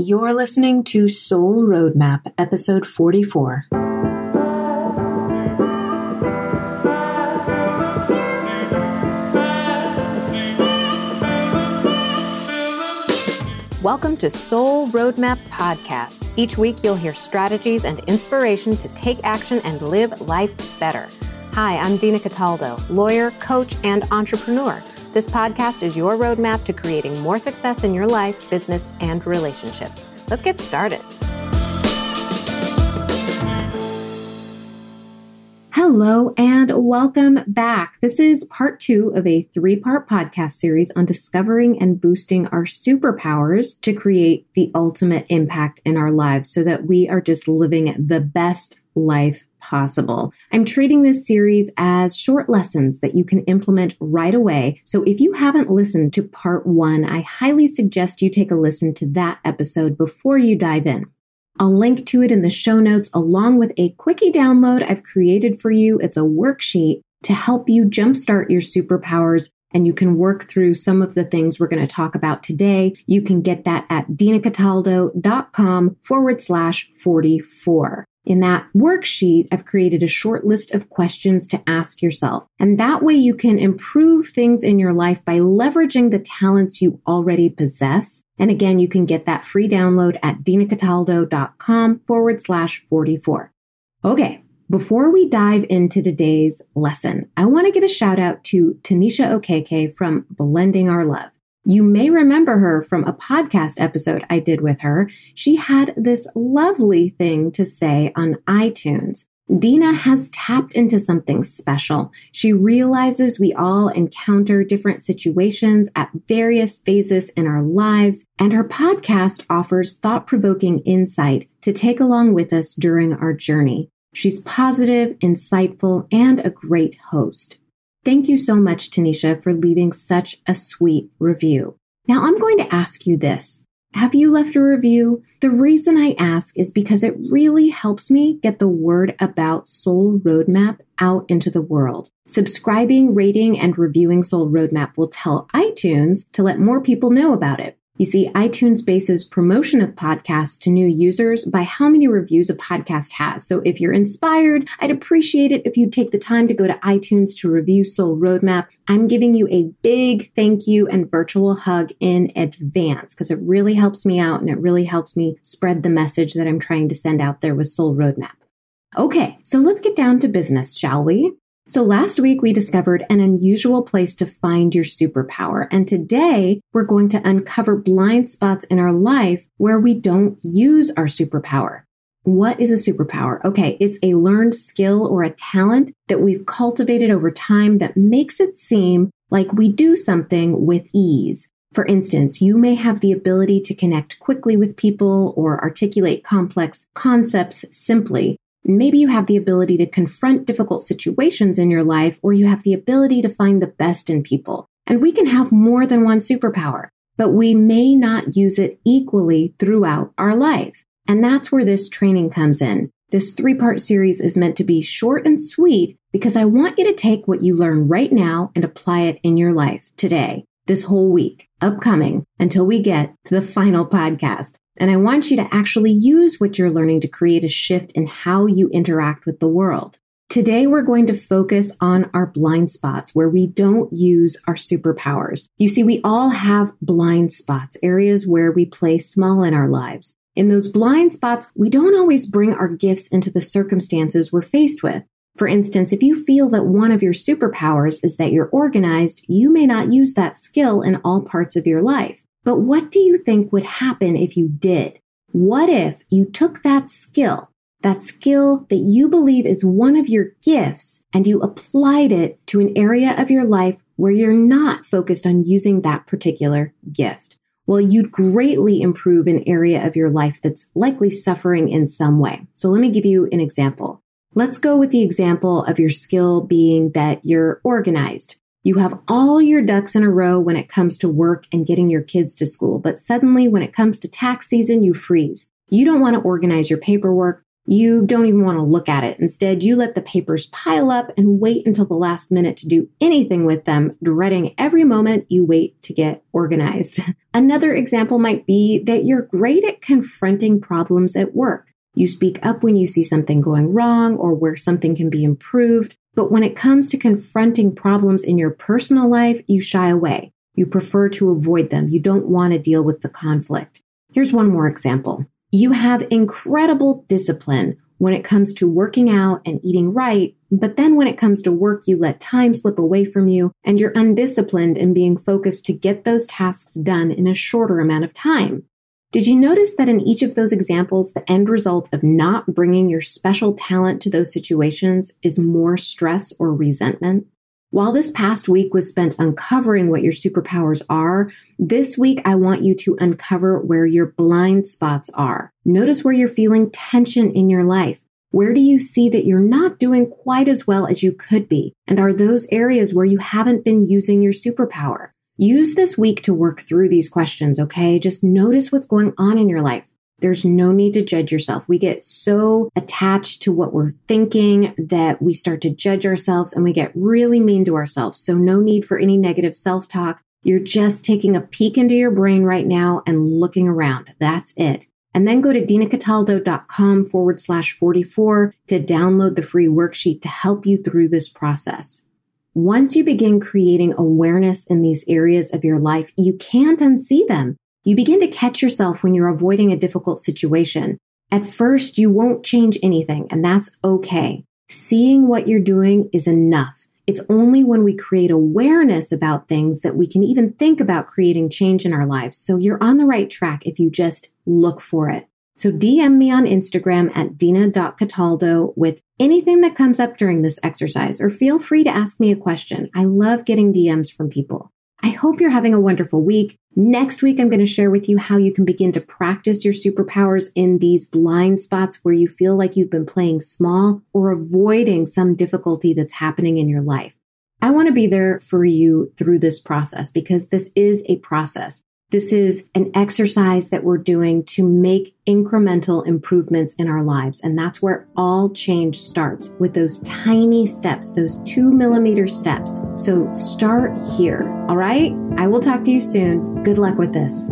You're listening to Soul Roadmap, episode 44. Welcome to Soul Roadmap Podcast. Each week, you'll hear strategies and inspiration to take action and live life better. Hi, I'm Dina Cataldo, lawyer, coach, and entrepreneur. This podcast is your roadmap to creating more success in your life, business, and relationships. Let's get started. Hello and welcome back. This is part two of a three part podcast series on discovering and boosting our superpowers to create the ultimate impact in our lives so that we are just living the best life possible. I'm treating this series as short lessons that you can implement right away. So if you haven't listened to part one, I highly suggest you take a listen to that episode before you dive in. I'll link to it in the show notes along with a quickie download I've created for you. It's a worksheet to help you jumpstart your superpowers and you can work through some of the things we're going to talk about today. You can get that at dinacataldo.com forward slash 44. In that worksheet, I've created a short list of questions to ask yourself. And that way you can improve things in your life by leveraging the talents you already possess. And again, you can get that free download at dinacataldo.com forward slash 44. Okay. Before we dive into today's lesson, I want to give a shout out to Tanisha Okeke from Blending Our Love. You may remember her from a podcast episode I did with her. She had this lovely thing to say on iTunes. Dina has tapped into something special. She realizes we all encounter different situations at various phases in our lives, and her podcast offers thought provoking insight to take along with us during our journey. She's positive, insightful, and a great host. Thank you so much, Tanisha, for leaving such a sweet review. Now I'm going to ask you this. Have you left a review? The reason I ask is because it really helps me get the word about Soul Roadmap out into the world. Subscribing, rating, and reviewing Soul Roadmap will tell iTunes to let more people know about it. You see, iTunes bases promotion of podcasts to new users by how many reviews a podcast has. So if you're inspired, I'd appreciate it if you'd take the time to go to iTunes to review Soul Roadmap. I'm giving you a big thank you and virtual hug in advance because it really helps me out and it really helps me spread the message that I'm trying to send out there with Soul Roadmap. Okay, so let's get down to business, shall we? So last week we discovered an unusual place to find your superpower. And today we're going to uncover blind spots in our life where we don't use our superpower. What is a superpower? Okay, it's a learned skill or a talent that we've cultivated over time that makes it seem like we do something with ease. For instance, you may have the ability to connect quickly with people or articulate complex concepts simply, Maybe you have the ability to confront difficult situations in your life, or you have the ability to find the best in people. And we can have more than one superpower, but we may not use it equally throughout our life. And that's where this training comes in. This three part series is meant to be short and sweet because I want you to take what you learn right now and apply it in your life today, this whole week, upcoming, until we get to the final podcast. And I want you to actually use what you're learning to create a shift in how you interact with the world. Today, we're going to focus on our blind spots where we don't use our superpowers. You see, we all have blind spots, areas where we play small in our lives. In those blind spots, we don't always bring our gifts into the circumstances we're faced with. For instance, if you feel that one of your superpowers is that you're organized, you may not use that skill in all parts of your life. But what do you think would happen if you did? What if you took that skill, that skill that you believe is one of your gifts, and you applied it to an area of your life where you're not focused on using that particular gift? Well, you'd greatly improve an area of your life that's likely suffering in some way. So let me give you an example. Let's go with the example of your skill being that you're organized. You have all your ducks in a row when it comes to work and getting your kids to school, but suddenly when it comes to tax season, you freeze. You don't want to organize your paperwork. You don't even want to look at it. Instead, you let the papers pile up and wait until the last minute to do anything with them, dreading every moment you wait to get organized. Another example might be that you're great at confronting problems at work. You speak up when you see something going wrong or where something can be improved. But when it comes to confronting problems in your personal life, you shy away. You prefer to avoid them. You don't want to deal with the conflict. Here's one more example. You have incredible discipline when it comes to working out and eating right, but then when it comes to work, you let time slip away from you and you're undisciplined in being focused to get those tasks done in a shorter amount of time. Did you notice that in each of those examples, the end result of not bringing your special talent to those situations is more stress or resentment? While this past week was spent uncovering what your superpowers are, this week I want you to uncover where your blind spots are. Notice where you're feeling tension in your life. Where do you see that you're not doing quite as well as you could be? And are those areas where you haven't been using your superpower? Use this week to work through these questions, okay? Just notice what's going on in your life. There's no need to judge yourself. We get so attached to what we're thinking that we start to judge ourselves and we get really mean to ourselves. So no need for any negative self-talk. You're just taking a peek into your brain right now and looking around. That's it. And then go to dinacataldo.com forward slash 44 to download the free worksheet to help you through this process. Once you begin creating awareness in these areas of your life, you can't unsee them. You begin to catch yourself when you're avoiding a difficult situation. At first, you won't change anything, and that's okay. Seeing what you're doing is enough. It's only when we create awareness about things that we can even think about creating change in our lives. So you're on the right track if you just look for it. So DM me on Instagram at dina.cataldo with anything that comes up during this exercise, or feel free to ask me a question. I love getting DMs from people. I hope you're having a wonderful week. Next week, I'm going to share with you how you can begin to practice your superpowers in these blind spots where you feel like you've been playing small or avoiding some difficulty that's happening in your life. I want to be there for you through this process because this is a process. This is an exercise that we're doing to make incremental improvements in our lives. And that's where all change starts with those tiny steps, those two millimeter steps. So start here. All right. I will talk to you soon. Good luck with this.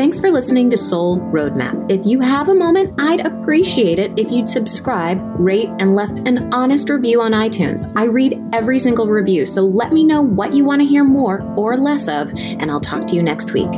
Thanks for listening to Soul Roadmap. If you have a moment, I'd appreciate it if you'd subscribe, rate, and left an honest review on iTunes. I read every single review, so let me know what you want to hear more or less of, and I'll talk to you next week.